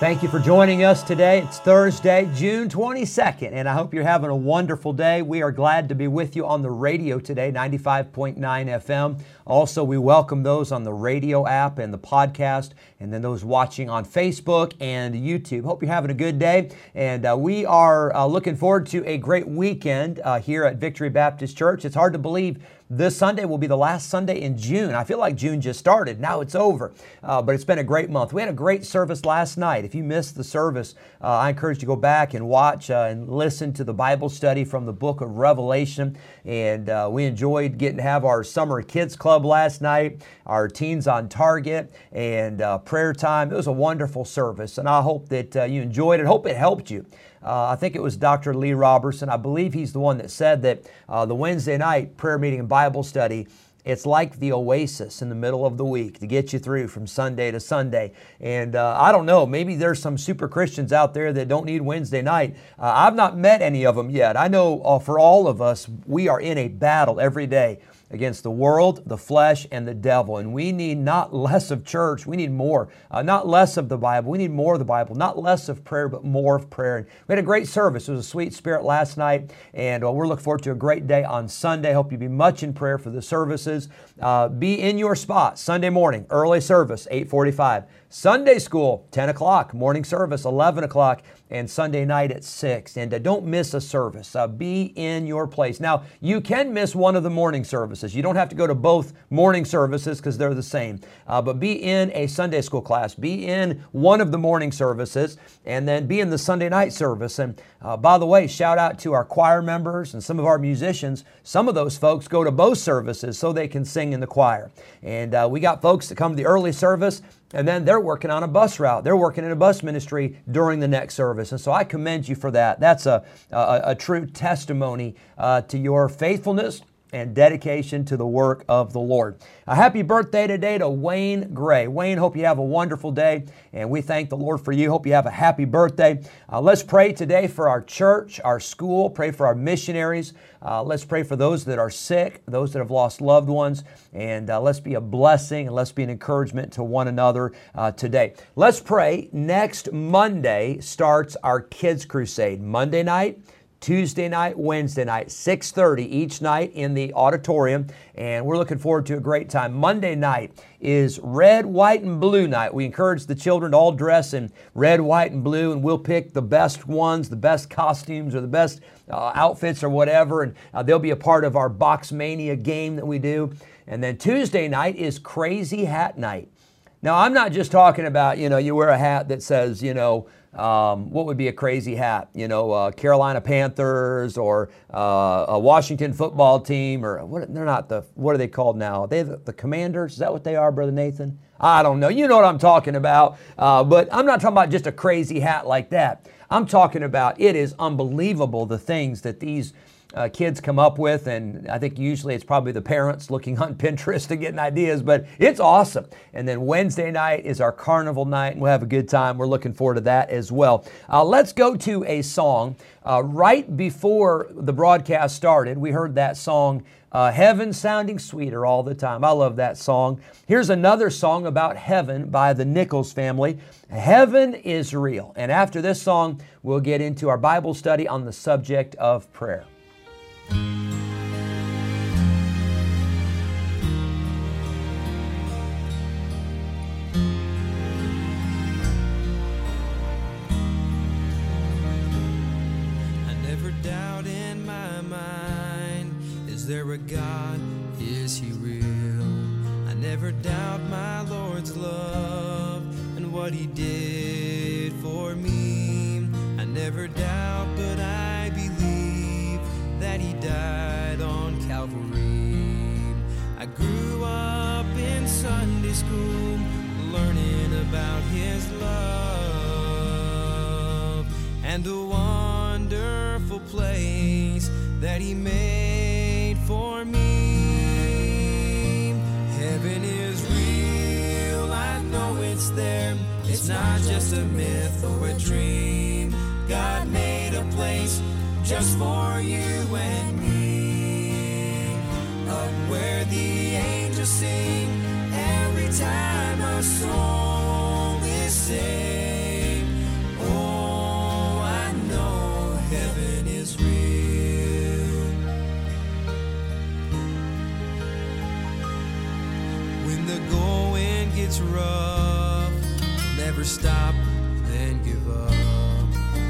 Thank you for joining us today. It's Thursday, June 22nd, and I hope you're having a wonderful day. We are glad to be with you on the radio today, 95.9 FM. Also, we welcome those on the radio app and the podcast, and then those watching on Facebook and YouTube. Hope you're having a good day, and uh, we are uh, looking forward to a great weekend uh, here at Victory Baptist Church. It's hard to believe this Sunday will be the last Sunday in June. I feel like June just started. Now it's over. Uh, but it's been a great month. We had a great service last night. If you missed the service, uh, I encourage you to go back and watch uh, and listen to the Bible study from the book of Revelation. And uh, we enjoyed getting to have our summer kids club last night, our teens on target, and uh, prayer time. It was a wonderful service. And I hope that uh, you enjoyed it. Hope it helped you. Uh, I think it was Dr. Lee Roberson. I believe he's the one that said that uh, the Wednesday night prayer meeting and Bible study. It's like the oasis in the middle of the week to get you through from Sunday to Sunday. And uh, I don't know, maybe there's some super Christians out there that don't need Wednesday night. Uh, I've not met any of them yet. I know uh, for all of us, we are in a battle every day against the world, the flesh, and the devil. And we need not less of church, we need more. Uh, not less of the Bible, we need more of the Bible. Not less of prayer, but more of prayer. And we had a great service. It was a sweet spirit last night, and uh, we're looking forward to a great day on Sunday. Hope you be much in prayer for the services. Uh, be in your spot Sunday morning, early service, 845. Sunday school, 10 o'clock, morning service, 11 o'clock, and Sunday night at 6. And uh, don't miss a service. Uh, be in your place. Now, you can miss one of the morning services. You don't have to go to both morning services because they're the same. Uh, but be in a Sunday school class. Be in one of the morning services, and then be in the Sunday night service. And uh, by the way, shout out to our choir members and some of our musicians. Some of those folks go to both services so they can sing in the choir. And uh, we got folks that come to the early service and then they're working on a bus route. They're working in a bus ministry during the next service. And so I commend you for that. That's a, a, a true testimony uh, to your faithfulness and dedication to the work of the Lord. A happy birthday today to Wayne Gray. Wayne, hope you have a wonderful day, and we thank the Lord for you. Hope you have a happy birthday. Uh, let's pray today for our church, our school, pray for our missionaries. Uh, let's pray for those that are sick, those that have lost loved ones, and uh, let's be a blessing and let's be an encouragement to one another uh, today. Let's pray. Next Monday starts our Kids Crusade. Monday night, Tuesday night, Wednesday night, 6:30 each night in the auditorium, and we're looking forward to a great time. Monday night is red, white, and blue night. We encourage the children to all dress in red, white, and blue, and we'll pick the best ones, the best costumes, or the best uh, outfits, or whatever, and uh, they'll be a part of our Box Mania game that we do. And then Tuesday night is Crazy Hat Night. Now, I'm not just talking about, you know, you wear a hat that says, you know, um, what would be a crazy hat? You know, uh, Carolina Panthers or uh, a Washington football team or what? They're not the. What are they called now? Are they the, the Commanders? Is that what they are, brother Nathan? I don't know. You know what I'm talking about. Uh, but I'm not talking about just a crazy hat like that. I'm talking about it is unbelievable the things that these uh, kids come up with, and I think usually it's probably the parents looking on Pinterest and getting ideas, but it's awesome. And then Wednesday night is our carnival night, and we'll have a good time. We're looking forward to that as well. Uh, let's go to a song. Uh, right before the broadcast started, we heard that song. Uh, heaven sounding sweeter all the time. I love that song. Here's another song about heaven by the Nichols family. Heaven is real. And after this song, we'll get into our Bible study on the subject of prayer. There a God? Is He real? I never doubt my Lord's love and what He did for me. I never doubt, but I believe that He died on Calvary. I grew up in Sunday school, learning about His love and the wonderful place that He made for me. Heaven is real, I know it's there. It's not just a myth or a dream. God made a place just for you and me. Up where the angels sing every time a soul is saved. Never stop, then give up.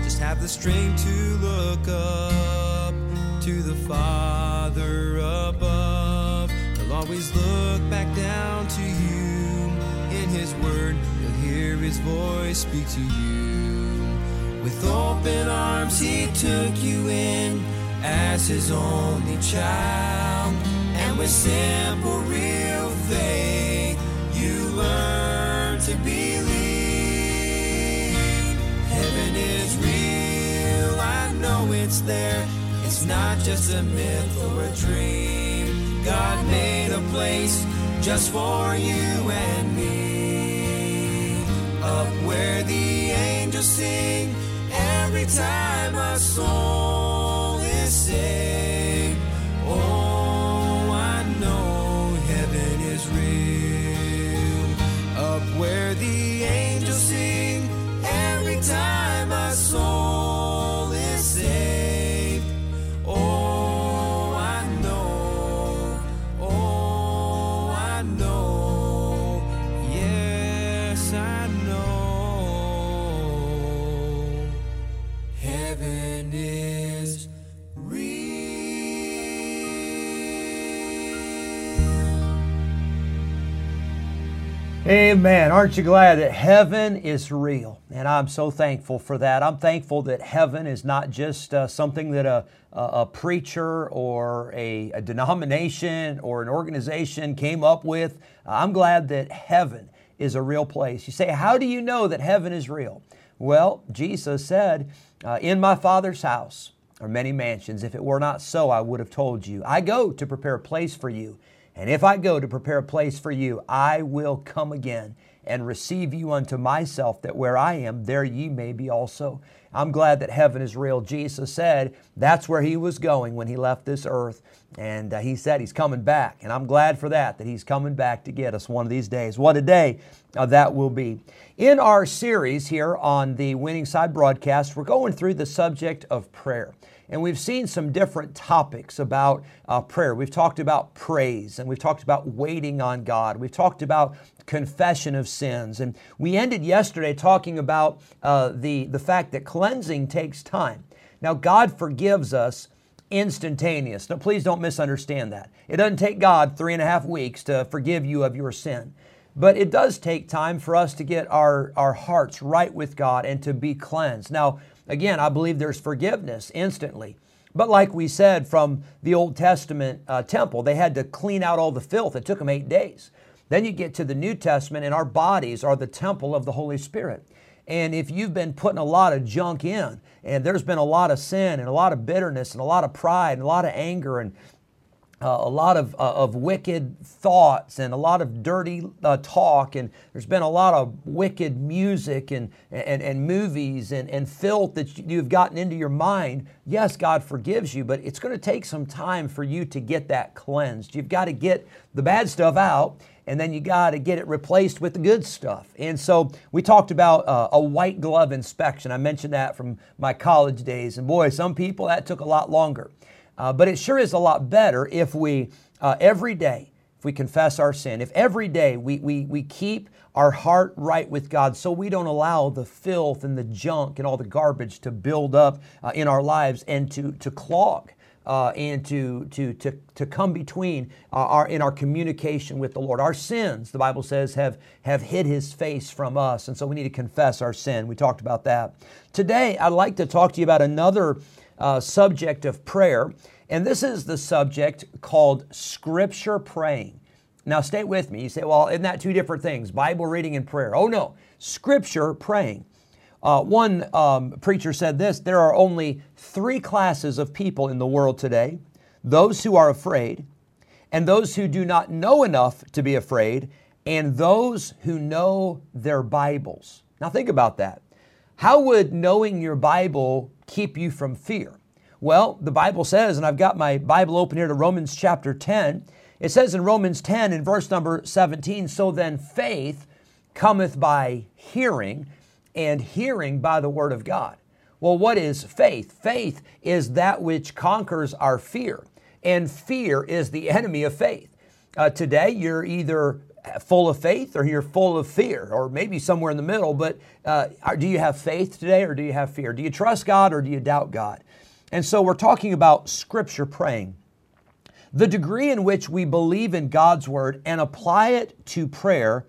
Just have the strength to look up to the Father above. He'll always look back down to you. In His Word, you'll hear His voice speak to you. With open arms, He took you in as His only child. And with simple, real faith, you learn to believe. Is real, I know it's there. It's not just a myth or a dream. God made a place just for you and me. Up where the angels sing every time a soul is saved. Amen. Aren't you glad that heaven is real? And I'm so thankful for that. I'm thankful that heaven is not just uh, something that a, a, preacher or a, a denomination or an organization came up with. I'm glad that heaven is a real place. You say, How do you know that heaven is real? Well, Jesus said, uh, In my Father's house are many mansions. If it were not so, I would have told you. I go to prepare a place for you. And if I go to prepare a place for you, I will come again and receive you unto myself, that where I am, there ye may be also. I'm glad that heaven is real. Jesus said that's where he was going when he left this earth. And uh, he said he's coming back. And I'm glad for that, that he's coming back to get us one of these days. What a day uh, that will be. In our series here on the Winning Side broadcast, we're going through the subject of prayer. And we've seen some different topics about uh, prayer. We've talked about praise and we've talked about waiting on God. We've talked about confession of sins. And we ended yesterday talking about uh, the, the fact that cleansing takes time. Now, God forgives us instantaneous. Now, please don't misunderstand that. It doesn't take God three and a half weeks to forgive you of your sin. But it does take time for us to get our, our hearts right with God and to be cleansed. Now, again, I believe there's forgiveness instantly. But like we said from the Old Testament uh, temple, they had to clean out all the filth. It took them eight days. Then you get to the New Testament, and our bodies are the temple of the Holy Spirit. And if you've been putting a lot of junk in, and there's been a lot of sin, and a lot of bitterness, and a lot of pride, and a lot of anger, and uh, a lot of, uh, of wicked thoughts and a lot of dirty uh, talk, and there's been a lot of wicked music and, and, and movies and, and filth that you've gotten into your mind. Yes, God forgives you, but it's going to take some time for you to get that cleansed. You've got to get the bad stuff out, and then you got to get it replaced with the good stuff. And so we talked about uh, a white glove inspection. I mentioned that from my college days, and boy, some people that took a lot longer. Uh, but it sure is a lot better if we, uh, every day, if we confess our sin, if every day we, we, we keep our heart right with God so we don't allow the filth and the junk and all the garbage to build up uh, in our lives and to, to clog. Uh, and to, to, to, to come between uh, our, in our communication with the Lord. Our sins, the Bible says, have, have hid his face from us, and so we need to confess our sin. We talked about that. Today, I'd like to talk to you about another uh, subject of prayer, and this is the subject called Scripture praying. Now, stay with me. You say, well, isn't that two different things? Bible reading and prayer. Oh, no. Scripture, praying. Uh, one um, preacher said this there are only three classes of people in the world today those who are afraid, and those who do not know enough to be afraid, and those who know their Bibles. Now, think about that. How would knowing your Bible keep you from fear? Well, the Bible says, and I've got my Bible open here to Romans chapter 10. It says in Romans 10 in verse number 17, so then faith cometh by hearing, and hearing by the word of God. Well, what is faith? Faith is that which conquers our fear, and fear is the enemy of faith. Uh, today, you're either full of faith or you're full of fear, or maybe somewhere in the middle. But uh, do you have faith today or do you have fear? Do you trust God or do you doubt God? And so we're talking about scripture praying. The degree in which we believe in God's word and apply it to prayer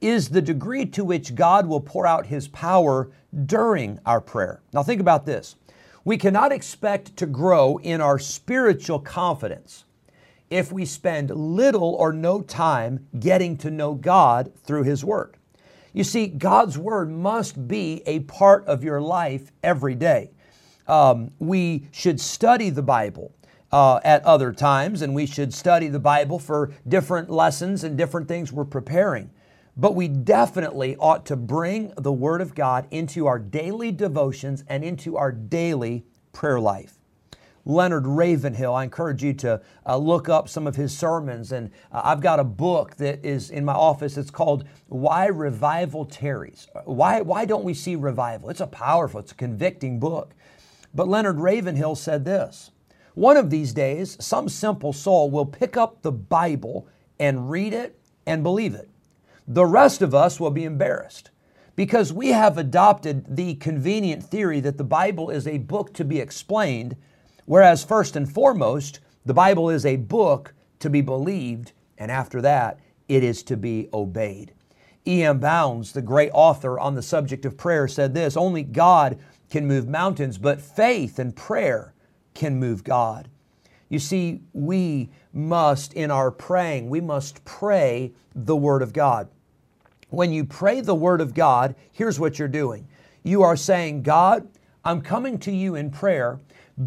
is the degree to which God will pour out his power during our prayer. Now, think about this. We cannot expect to grow in our spiritual confidence if we spend little or no time getting to know God through His Word. You see, God's Word must be a part of your life every day. Um, we should study the Bible uh, at other times, and we should study the Bible for different lessons and different things we're preparing. But we definitely ought to bring the Word of God into our daily devotions and into our daily prayer life. Leonard Ravenhill. I encourage you to uh, look up some of his sermons. And uh, I've got a book that is in my office. It's called Why Revival Tarries. Why, why don't we see revival? It's a powerful, it's a convicting book. But Leonard Ravenhill said this one of these days, some simple soul will pick up the Bible and read it and believe it. The rest of us will be embarrassed because we have adopted the convenient theory that the Bible is a book to be explained, whereas, first and foremost, the Bible is a book to be believed, and after that, it is to be obeyed. E.M. Bounds, the great author on the subject of prayer, said this Only God can move mountains, but faith and prayer can move God. You see, we must, in our praying, we must pray the Word of God. When you pray the Word of God, here's what you're doing you are saying, God, I'm coming to you in prayer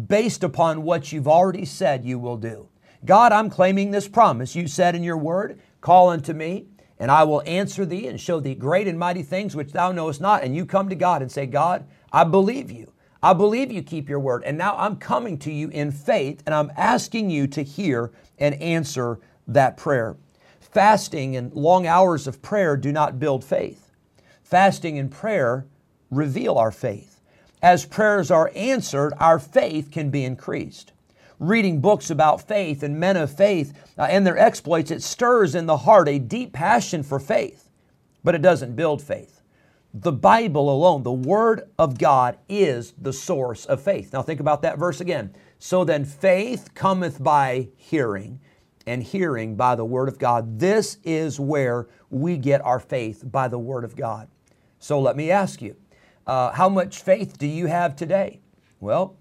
based upon what you've already said you will do. God, I'm claiming this promise. You said in your word, Call unto me, and I will answer thee and show thee great and mighty things which thou knowest not. And you come to God and say, God, I believe you. I believe you keep your word. And now I'm coming to you in faith and I'm asking you to hear and answer that prayer. Fasting and long hours of prayer do not build faith. Fasting and prayer reveal our faith. As prayers are answered, our faith can be increased. Reading books about faith and men of faith uh, and their exploits, it stirs in the heart a deep passion for faith, but it doesn't build faith the Bible alone, the Word of God, is the source of faith. Now, think about that verse again. So then, faith cometh by hearing, and hearing by the Word of God. This is where we get our faith by the Word of God. So, let me ask you uh, how much faith do you have today? Well,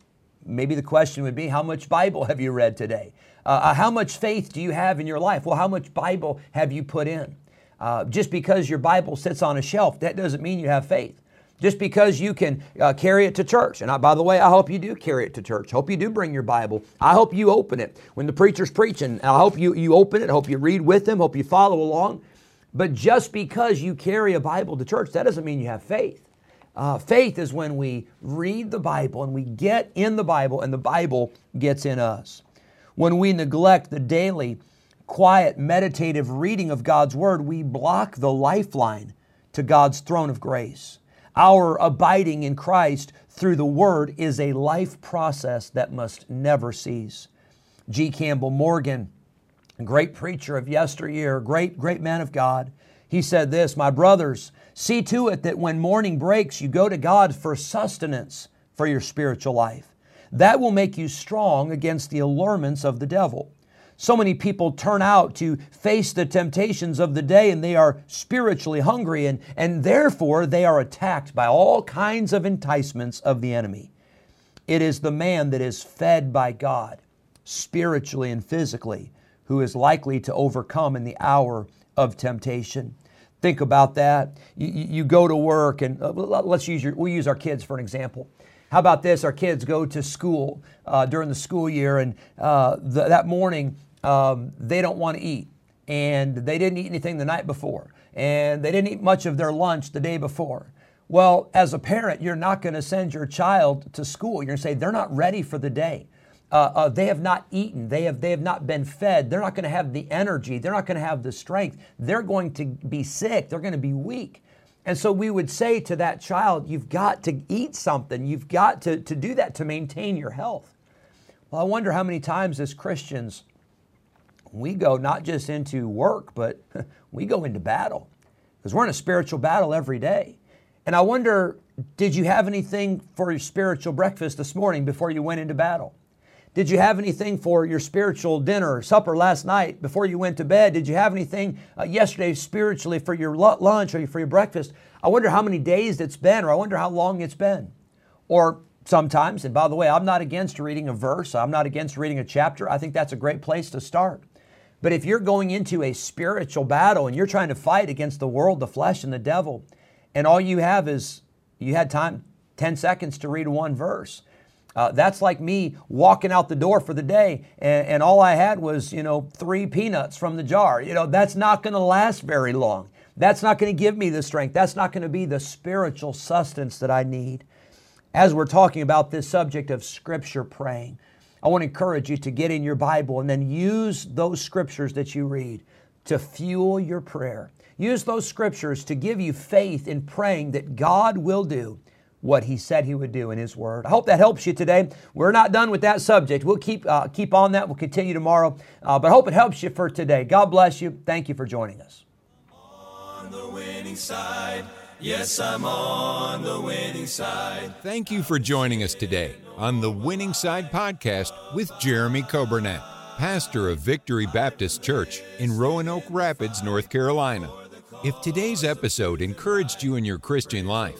maybe the question would be how much Bible have you read today? Uh, uh how much faith do you have in your life? Well, how much Bible have you put in? Uh, just because your Bible sits on a shelf, that doesn't mean you have faith. Just because you can uh, carry it to church. And I, by the way, I hope you do carry it to church. Hope you do bring your Bible. I hope you open it when the preacher's preaching. I hope you, you open it. I hope you read with him. Hope you follow along. But just because you carry a Bible to church, that doesn't mean you have faith. Uh, faith is when we read the Bible and we get in the Bible and the Bible gets in us. When we neglect the daily quiet, meditative reading of God's Word, we block the lifeline to God's throne of grace. Our abiding in Christ through the Word is a life process that must never cease. G. Campbell Morgan, great preacher of yesteryear, great, great man of God, he said this My brothers, see to it that when morning breaks, you go to God for sustenance for your spiritual life. That will make you strong against the allurements of the devil. So many people turn out to face the temptations of the day and they are spiritually hungry and, and therefore they are attacked by all kinds of enticements of the enemy. It is the man that is fed by God, spiritually and physically, who is likely to overcome in the hour of temptation. Think about that. You, you go to work, and uh, let's use your, we'll use our kids for an example. How about this? Our kids go to school uh, during the school year, and uh, that morning um, they don't want to eat, and they didn't eat anything the night before, and they didn't eat much of their lunch the day before. Well, as a parent, you're not going to send your child to school. You're going to say they're not ready for the day. Uh, uh, they have not eaten. They have, they have not been fed. They're not going to have the energy. They're not going to have the strength. They're going to be sick. They're going to be weak. And so we would say to that child, you've got to eat something. You've got to, to do that to maintain your health. Well, I wonder how many times as Christians we go not just into work, but we go into battle because we're in a spiritual battle every day. And I wonder, did you have anything for your spiritual breakfast this morning before you went into battle? Did you have anything for your spiritual dinner or supper last night before you went to bed? Did you have anything uh, yesterday spiritually for your lunch or for your breakfast? I wonder how many days it's been, or I wonder how long it's been. Or sometimes, and by the way, I'm not against reading a verse, I'm not against reading a chapter. I think that's a great place to start. But if you're going into a spiritual battle and you're trying to fight against the world, the flesh, and the devil, and all you have is you had time 10 seconds to read one verse. Uh, that's like me walking out the door for the day and, and all I had was, you know, three peanuts from the jar. You know, that's not going to last very long. That's not going to give me the strength. That's not going to be the spiritual sustenance that I need. As we're talking about this subject of scripture praying, I want to encourage you to get in your Bible and then use those scriptures that you read to fuel your prayer. Use those scriptures to give you faith in praying that God will do what He said He would do in His Word. I hope that helps you today. We're not done with that subject. We'll keep, uh, keep on that. We'll continue tomorrow. Uh, but I hope it helps you for today. God bless you. Thank you for joining us. On the winning side. Yes, I'm on the winning side. Thank you for joining us today on the Winning Side podcast with Jeremy Coburnett, pastor of Victory Baptist Church in Roanoke Rapids, North Carolina. If today's episode encouraged you in your Christian life,